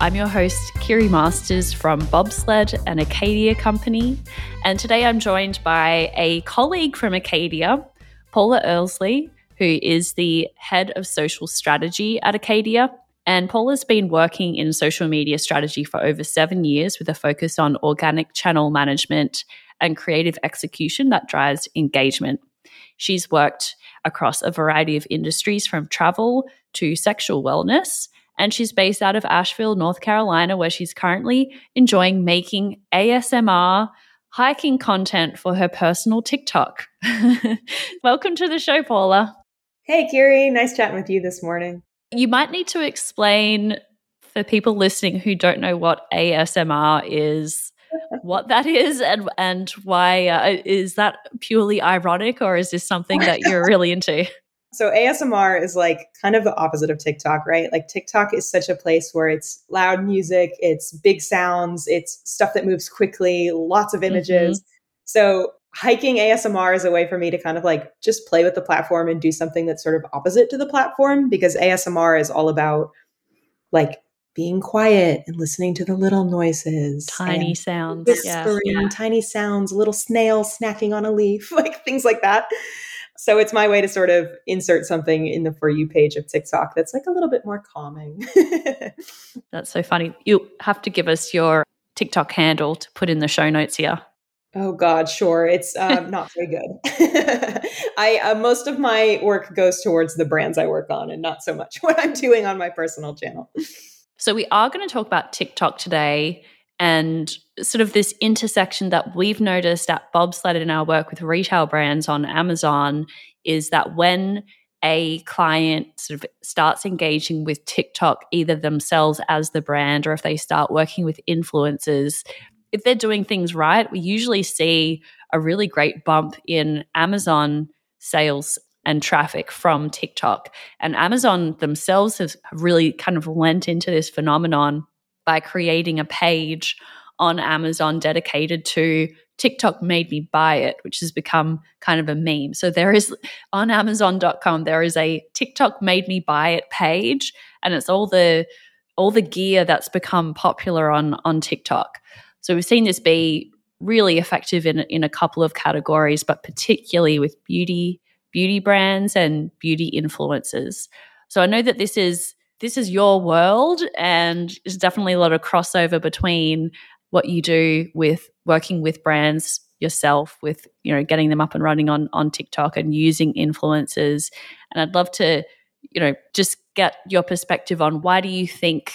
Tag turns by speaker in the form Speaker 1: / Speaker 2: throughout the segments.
Speaker 1: I'm your host, Kiri Masters from Bobsled and Acadia Company. And today I'm joined by a colleague from Acadia, Paula Earlsley, who is the head of social strategy at Acadia. And Paula's been working in social media strategy for over seven years with a focus on organic channel management and creative execution that drives engagement. She's worked across a variety of industries from travel to sexual wellness. And she's based out of Asheville, North Carolina, where she's currently enjoying making ASMR hiking content for her personal TikTok. Welcome to the show, Paula.
Speaker 2: Hey, Kiri. Nice chatting with you this morning.
Speaker 1: You might need to explain for people listening who don't know what ASMR is what that is and and why uh, is that purely ironic or is this something that you're really into?
Speaker 2: So ASMR is like kind of the opposite of TikTok, right? Like TikTok is such a place where it's loud music, it's big sounds, it's stuff that moves quickly, lots of images. Mm-hmm. So hiking ASMR is a way for me to kind of like just play with the platform and do something that's sort of opposite to the platform because ASMR is all about like being quiet and listening to the little noises,
Speaker 1: tiny sounds,
Speaker 2: whispering, yeah. tiny sounds, a little snail snacking on a leaf, like things like that. So it's my way to sort of insert something in the For You page of TikTok that's like a little bit more calming.
Speaker 1: that's so funny. You have to give us your TikTok handle to put in the show notes here.
Speaker 2: Oh God, sure. It's um, not very good. I uh, most of my work goes towards the brands I work on, and not so much what I'm doing on my personal channel.
Speaker 1: So, we are going to talk about TikTok today and sort of this intersection that we've noticed at Bobsled in our work with retail brands on Amazon is that when a client sort of starts engaging with TikTok, either themselves as the brand or if they start working with influencers, if they're doing things right, we usually see a really great bump in Amazon sales and traffic from TikTok. And Amazon themselves have really kind of lent into this phenomenon by creating a page on Amazon dedicated to TikTok made me buy it, which has become kind of a meme. So there is on amazon.com there is a TikTok made me buy it page and it's all the all the gear that's become popular on on TikTok. So we've seen this be really effective in in a couple of categories, but particularly with beauty beauty brands and beauty influencers. So I know that this is this is your world and there's definitely a lot of crossover between what you do with working with brands yourself with you know getting them up and running on on TikTok and using influencers and I'd love to you know just get your perspective on why do you think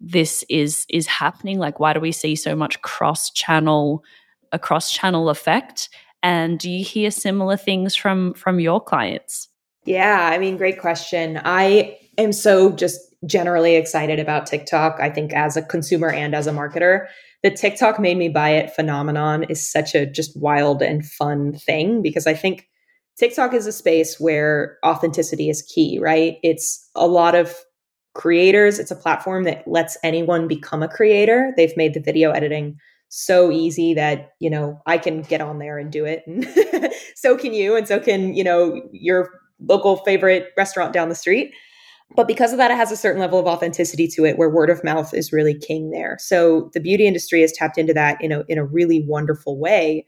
Speaker 1: this is is happening like why do we see so much cross channel a cross channel effect and do you hear similar things from from your clients?
Speaker 2: Yeah, I mean, great question. I am so just generally excited about TikTok. I think as a consumer and as a marketer, the TikTok made me buy it phenomenon is such a just wild and fun thing because I think TikTok is a space where authenticity is key, right? It's a lot of creators, it's a platform that lets anyone become a creator. They've made the video editing so easy that you know i can get on there and do it and so can you and so can you know your local favorite restaurant down the street but because of that it has a certain level of authenticity to it where word of mouth is really king there so the beauty industry has tapped into that in a, in a really wonderful way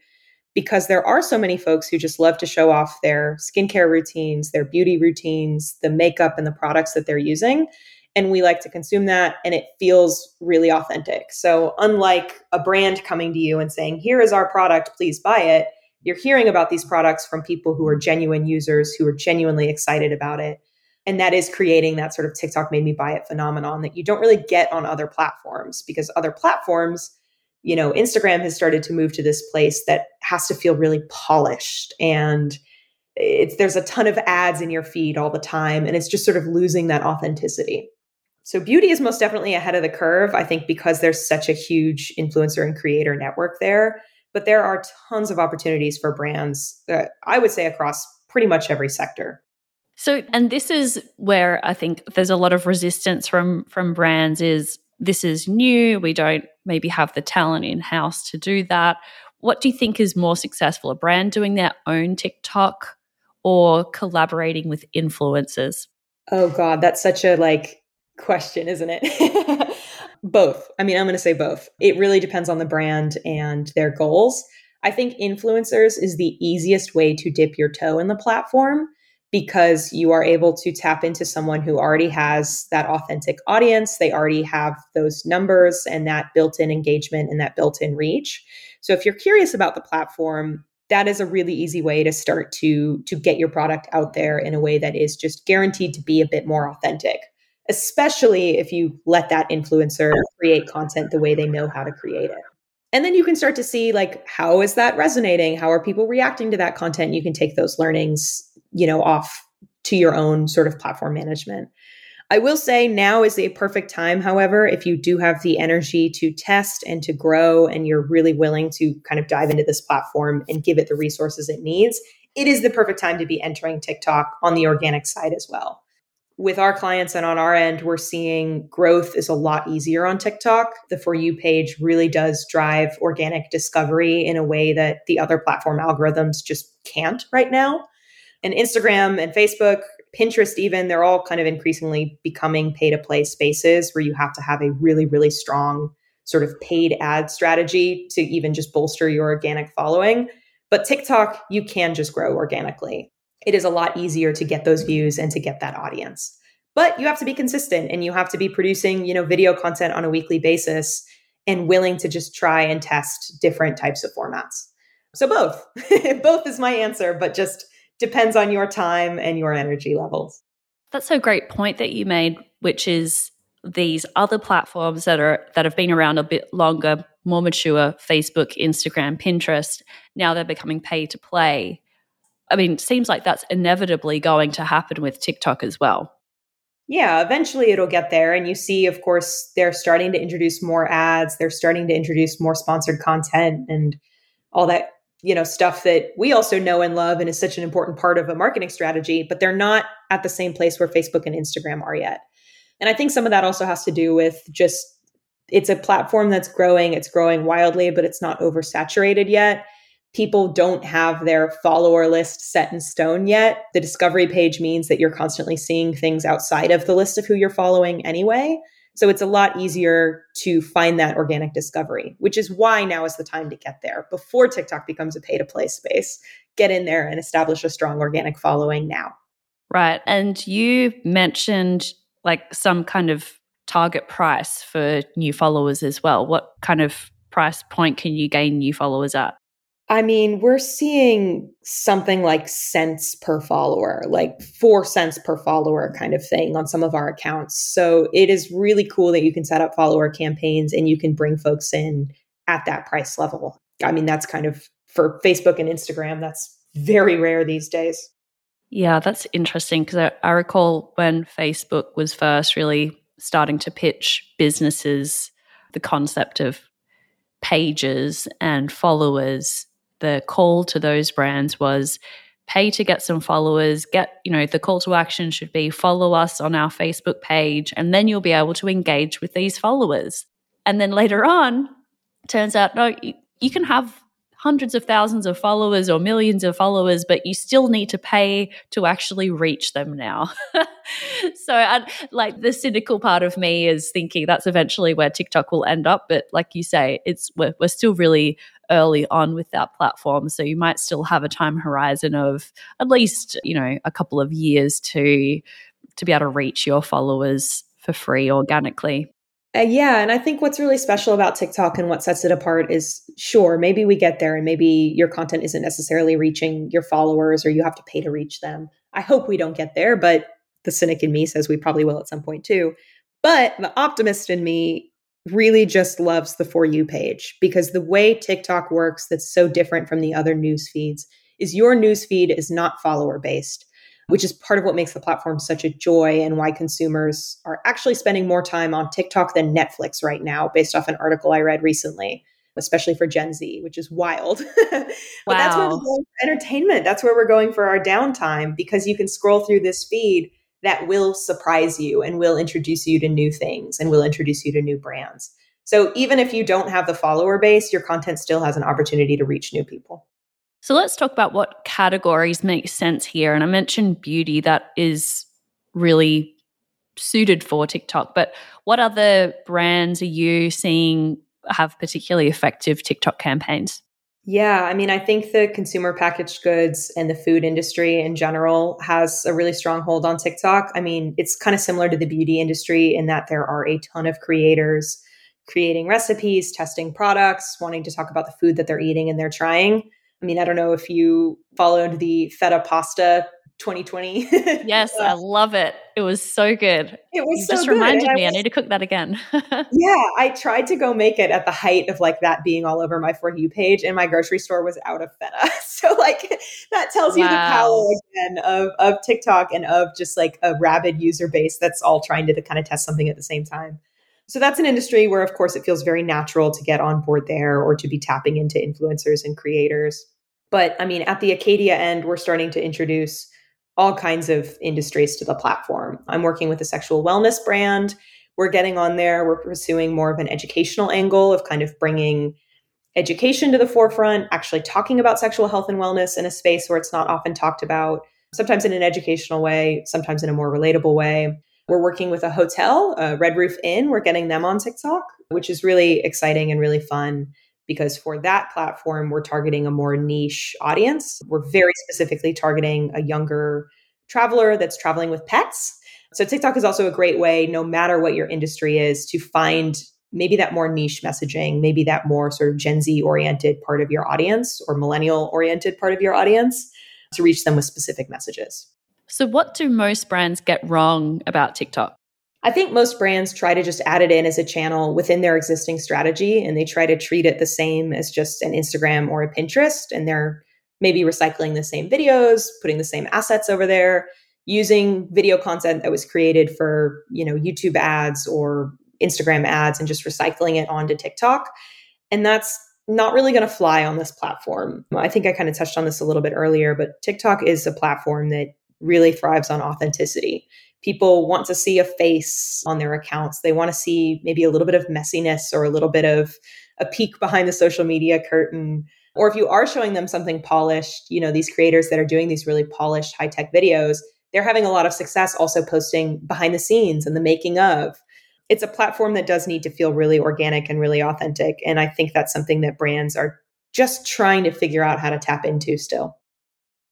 Speaker 2: because there are so many folks who just love to show off their skincare routines their beauty routines the makeup and the products that they're using and we like to consume that and it feels really authentic. So, unlike a brand coming to you and saying, Here is our product, please buy it, you're hearing about these products from people who are genuine users, who are genuinely excited about it. And that is creating that sort of TikTok made me buy it phenomenon that you don't really get on other platforms because other platforms, you know, Instagram has started to move to this place that has to feel really polished and it's there's a ton of ads in your feed all the time and it's just sort of losing that authenticity So beauty is most definitely ahead of the curve, I think, because there's such a huge influencer and creator network there. But there are tons of opportunities for brands, uh, I would say, across pretty much every sector.
Speaker 1: So, and this is where I think there's a lot of resistance from from brands. Is this is new? We don't maybe have the talent in house to do that. What do you think is more successful? A brand doing their own TikTok or collaborating with influencers?
Speaker 2: Oh God, that's such a like question, isn't it? both. I mean, I'm going to say both. It really depends on the brand and their goals. I think influencers is the easiest way to dip your toe in the platform because you are able to tap into someone who already has that authentic audience. They already have those numbers and that built in engagement and that built in reach. So if you're curious about the platform, that is a really easy way to start to to get your product out there in a way that is just guaranteed to be a bit more authentic especially if you let that influencer create content the way they know how to create it. And then you can start to see like how is that resonating? How are people reacting to that content? You can take those learnings, you know, off to your own sort of platform management. I will say now is the perfect time, however, if you do have the energy to test and to grow and you're really willing to kind of dive into this platform and give it the resources it needs, it is the perfect time to be entering TikTok on the organic side as well with our clients and on our end, we're seeing growth is a lot easier on TikTok. The For You page really does drive organic discovery in a way that the other platform algorithms just can't right now. And Instagram and Facebook, Pinterest, even, they're all kind of increasingly becoming pay to play spaces where you have to have a really, really strong sort of paid ad strategy to even just bolster your organic following. But TikTok, you can just grow organically it is a lot easier to get those views and to get that audience. But you have to be consistent and you have to be producing, you know, video content on a weekly basis and willing to just try and test different types of formats. So both. both is my answer, but just depends on your time and your energy levels.
Speaker 1: That's a great point that you made, which is these other platforms that are that have been around a bit longer, more mature, Facebook, Instagram, Pinterest, now they're becoming pay to play. I mean, it seems like that's inevitably going to happen with TikTok as well.
Speaker 2: Yeah, eventually it'll get there. And you see, of course, they're starting to introduce more ads, they're starting to introduce more sponsored content and all that, you know, stuff that we also know and love and is such an important part of a marketing strategy, but they're not at the same place where Facebook and Instagram are yet. And I think some of that also has to do with just it's a platform that's growing, it's growing wildly, but it's not oversaturated yet people don't have their follower list set in stone yet. The discovery page means that you're constantly seeing things outside of the list of who you're following anyway. So it's a lot easier to find that organic discovery, which is why now is the time to get there before TikTok becomes a pay to play space. Get in there and establish a strong organic following now.
Speaker 1: Right. And you mentioned like some kind of target price for new followers as well. What kind of price point can you gain new followers at?
Speaker 2: I mean, we're seeing something like cents per follower, like four cents per follower kind of thing on some of our accounts. So it is really cool that you can set up follower campaigns and you can bring folks in at that price level. I mean, that's kind of for Facebook and Instagram, that's very rare these days.
Speaker 1: Yeah, that's interesting because I, I recall when Facebook was first really starting to pitch businesses the concept of pages and followers the call to those brands was pay to get some followers get you know the call to action should be follow us on our facebook page and then you'll be able to engage with these followers. And then later on turns out no you, you can have hundreds of thousands of followers or millions of followers, but you still need to pay to actually reach them now. so, I, like the cynical part of me is thinking that's eventually where TikTok will end up. But like you say, it's we're, we're still really early on with that platform, so you might still have a time horizon of at least you know a couple of years to to be able to reach your followers for free organically.
Speaker 2: Uh, yeah. And I think what's really special about TikTok and what sets it apart is sure, maybe we get there and maybe your content isn't necessarily reaching your followers or you have to pay to reach them. I hope we don't get there, but the cynic in me says we probably will at some point too. But the optimist in me really just loves the For You page because the way TikTok works that's so different from the other news feeds is your news feed is not follower based. Which is part of what makes the platform such a joy and why consumers are actually spending more time on TikTok than Netflix right now, based off an article I read recently, especially for Gen Z, which is wild. but wow. that's where we're going for entertainment. That's where we're going for our downtime because you can scroll through this feed that will surprise you and will introduce you to new things and will introduce you to new brands. So even if you don't have the follower base, your content still has an opportunity to reach new people.
Speaker 1: So let's talk about what categories make sense here. And I mentioned beauty, that is really suited for TikTok. But what other brands are you seeing have particularly effective TikTok campaigns?
Speaker 2: Yeah, I mean, I think the consumer packaged goods and the food industry in general has a really strong hold on TikTok. I mean, it's kind of similar to the beauty industry in that there are a ton of creators creating recipes, testing products, wanting to talk about the food that they're eating and they're trying. I mean, I don't know if you followed the feta pasta 2020.
Speaker 1: yes, I love it. It was so good.
Speaker 2: It was
Speaker 1: you
Speaker 2: so
Speaker 1: just
Speaker 2: good.
Speaker 1: reminded
Speaker 2: I
Speaker 1: me
Speaker 2: was,
Speaker 1: I need to cook that again.
Speaker 2: yeah, I tried to go make it at the height of like that being all over my for you page, and my grocery store was out of feta. So like that tells wow. you the power again of of TikTok and of just like a rabid user base that's all trying to kind of test something at the same time. So that's an industry where, of course, it feels very natural to get on board there or to be tapping into influencers and creators. But I mean, at the Acadia end, we're starting to introduce all kinds of industries to the platform. I'm working with a sexual wellness brand. We're getting on there. We're pursuing more of an educational angle of kind of bringing education to the forefront, actually talking about sexual health and wellness in a space where it's not often talked about, sometimes in an educational way, sometimes in a more relatable way. We're working with a hotel, a Red Roof Inn. We're getting them on TikTok, which is really exciting and really fun because for that platform, we're targeting a more niche audience. We're very specifically targeting a younger traveler that's traveling with pets. So TikTok is also a great way, no matter what your industry is, to find maybe that more niche messaging, maybe that more sort of Gen Z oriented part of your audience or millennial oriented part of your audience to reach them with specific messages.
Speaker 1: So, what do most brands get wrong about TikTok?
Speaker 2: I think most brands try to just add it in as a channel within their existing strategy and they try to treat it the same as just an Instagram or a Pinterest. And they're maybe recycling the same videos, putting the same assets over there, using video content that was created for, you know, YouTube ads or Instagram ads and just recycling it onto TikTok. And that's not really going to fly on this platform. I think I kind of touched on this a little bit earlier, but TikTok is a platform that really thrives on authenticity. People want to see a face on their accounts. They want to see maybe a little bit of messiness or a little bit of a peek behind the social media curtain. Or if you are showing them something polished, you know, these creators that are doing these really polished high tech videos, they're having a lot of success also posting behind the scenes and the making of. It's a platform that does need to feel really organic and really authentic. And I think that's something that brands are just trying to figure out how to tap into still.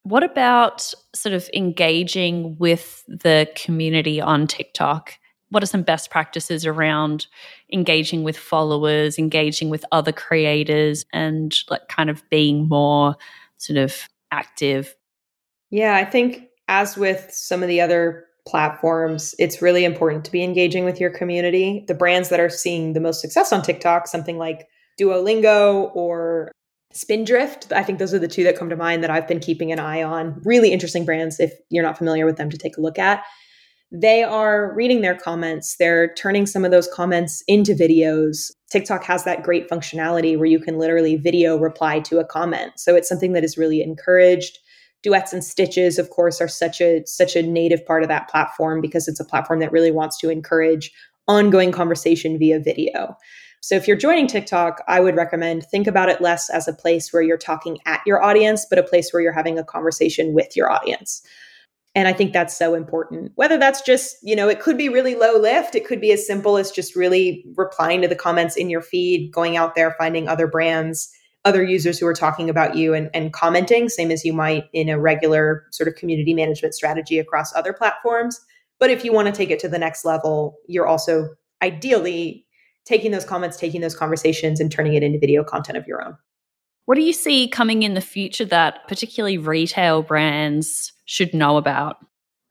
Speaker 1: What about sort of engaging with the community on TikTok? What are some best practices around engaging with followers, engaging with other creators, and like kind of being more sort of active?
Speaker 2: Yeah, I think as with some of the other platforms, it's really important to be engaging with your community. The brands that are seeing the most success on TikTok, something like Duolingo or Spindrift, I think those are the two that come to mind that I've been keeping an eye on. Really interesting brands if you're not familiar with them to take a look at. They are reading their comments, they're turning some of those comments into videos. TikTok has that great functionality where you can literally video reply to a comment. So it's something that is really encouraged. Duets and stitches, of course, are such a such a native part of that platform because it's a platform that really wants to encourage ongoing conversation via video. So if you're joining TikTok, I would recommend think about it less as a place where you're talking at your audience, but a place where you're having a conversation with your audience. And I think that's so important. Whether that's just, you know, it could be really low lift, it could be as simple as just really replying to the comments in your feed, going out there, finding other brands, other users who are talking about you and, and commenting, same as you might in a regular sort of community management strategy across other platforms. But if you want to take it to the next level, you're also ideally taking those comments, taking those conversations, and turning it into video content of your own.
Speaker 1: What do you see coming in the future that particularly retail brands should know about?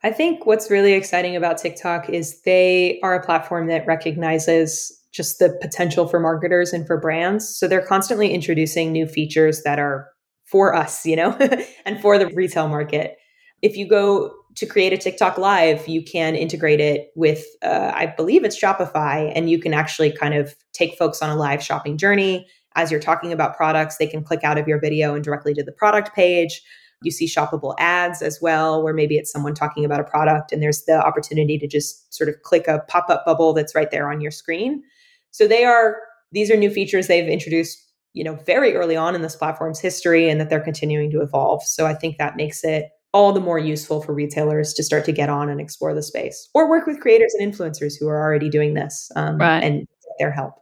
Speaker 2: I think what's really exciting about TikTok is they are a platform that recognizes just the potential for marketers and for brands. So they're constantly introducing new features that are for us, you know, and for the retail market. If you go to create a TikTok live, you can integrate it with, uh, I believe it's Shopify, and you can actually kind of take folks on a live shopping journey. As you're talking about products, they can click out of your video and directly to the product page. You see shoppable ads as well, where maybe it's someone talking about a product and there's the opportunity to just sort of click a pop up bubble that's right there on your screen. So they are, these are new features they've introduced, you know, very early on in this platform's history and that they're continuing to evolve. So I think that makes it all the more useful for retailers to start to get on and explore the space or work with creators and influencers who are already doing this um, right. and their help.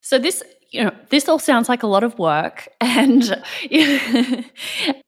Speaker 1: So this you know, this all sounds like a lot of work. And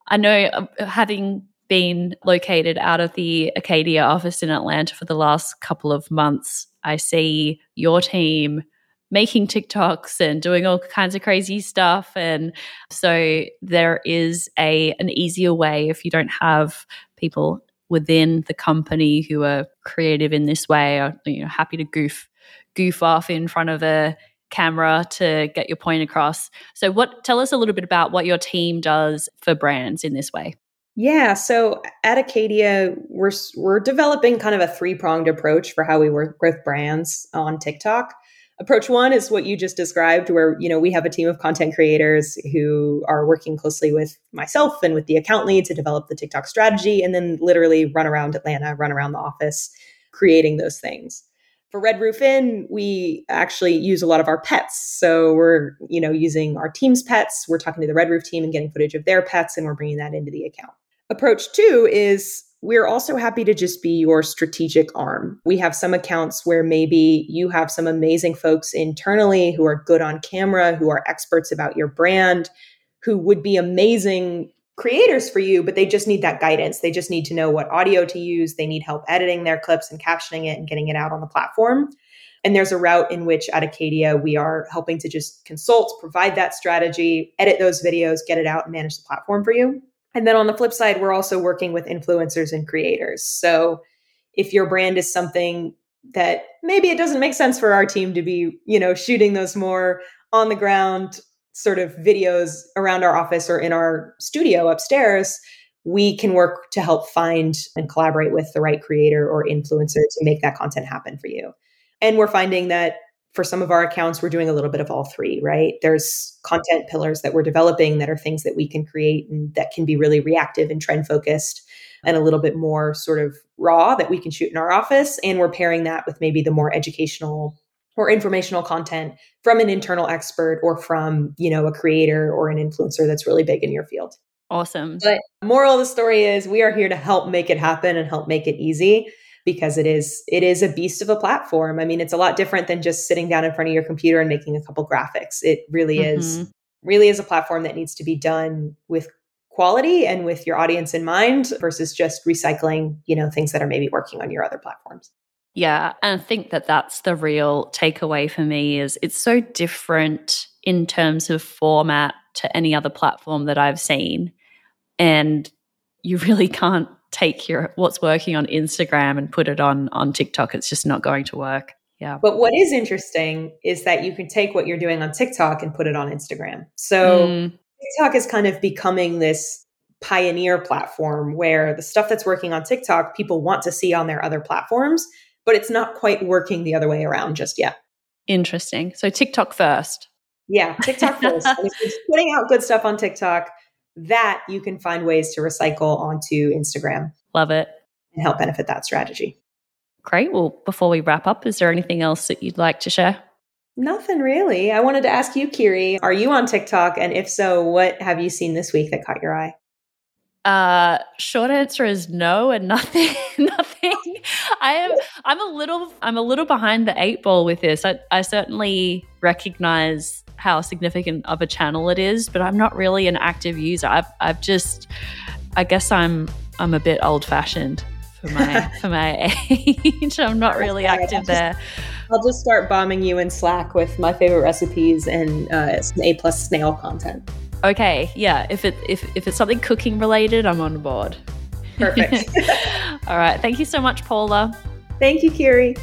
Speaker 1: I know uh, having been located out of the Acadia office in Atlanta for the last couple of months, I see your team making TikToks and doing all kinds of crazy stuff. And so there is a an easier way if you don't have people within the company who are creative in this way or you know happy to goof goof off in front of a camera to get your point across. So what tell us a little bit about what your team does for brands in this way.
Speaker 2: Yeah, so at Acadia, we're we're developing kind of a three-pronged approach for how we work with brands on TikTok. Approach one is what you just described, where you know we have a team of content creators who are working closely with myself and with the account lead to develop the TikTok strategy, and then literally run around Atlanta, run around the office, creating those things for Red Roof Inn, we actually use a lot of our pets. So we're, you know, using our team's pets. We're talking to the Red Roof team and getting footage of their pets, and we're bringing that into the account. Approach two is we're also happy to just be your strategic arm. We have some accounts where maybe you have some amazing folks internally who are good on camera, who are experts about your brand, who would be amazing creators for you, but they just need that guidance. They just need to know what audio to use. They need help editing their clips and captioning it and getting it out on the platform. And there's a route in which at Acadia, we are helping to just consult, provide that strategy, edit those videos, get it out, and manage the platform for you. And then on the flip side, we're also working with influencers and creators. So if your brand is something that maybe it doesn't make sense for our team to be, you know, shooting those more on the ground sort of videos around our office or in our studio upstairs, we can work to help find and collaborate with the right creator or influencer to make that content happen for you. And we're finding that for some of our accounts, we're doing a little bit of all three, right? There's content pillars that we're developing that are things that we can create and that can be really reactive and trend focused and a little bit more sort of raw that we can shoot in our office. And we're pairing that with maybe the more educational or informational content from an internal expert or from, you know, a creator or an influencer that's really big in your field.
Speaker 1: Awesome.
Speaker 2: But moral of the story is we are here to help make it happen and help make it easy because it is it is a beast of a platform. I mean, it's a lot different than just sitting down in front of your computer and making a couple graphics. It really mm-hmm. is really is a platform that needs to be done with quality and with your audience in mind versus just recycling, you know, things that are maybe working on your other platforms.
Speaker 1: Yeah, and I think that that's the real takeaway for me is it's so different in terms of format to any other platform that I've seen. And you really can't take your what's working on Instagram and put it on on TikTok. It's just not going to work. Yeah.
Speaker 2: But what is interesting is that you can take what you're doing on TikTok and put it on Instagram. So mm. TikTok is kind of becoming this pioneer platform where the stuff that's working on TikTok people want to see on their other platforms but it's not quite working the other way around just yet.
Speaker 1: Interesting. So TikTok first.
Speaker 2: Yeah, TikTok first. putting out good stuff on TikTok, that you can find ways to recycle onto Instagram.
Speaker 1: Love it.
Speaker 2: And help benefit that strategy.
Speaker 1: Great. Well, before we wrap up, is there anything else that you'd like to share?
Speaker 2: Nothing really. I wanted to ask you, Kiri, are you on TikTok? And if so, what have you seen this week that caught your eye?
Speaker 1: Uh, short answer is no and nothing. nothing. I am. I'm a little. I'm a little behind the eight ball with this. I, I certainly recognize how significant of a channel it is, but I'm not really an active user. I've. I've just. I guess I'm. I'm a bit old fashioned for my for my age. I'm not really active there.
Speaker 2: I'll just start bombing you in Slack with my favorite recipes and uh, A plus snail content.
Speaker 1: Okay, yeah. If it if if it's something cooking related, I'm on board.
Speaker 2: Perfect.
Speaker 1: All right. Thank you so much, Paula.
Speaker 2: Thank you, Kiri.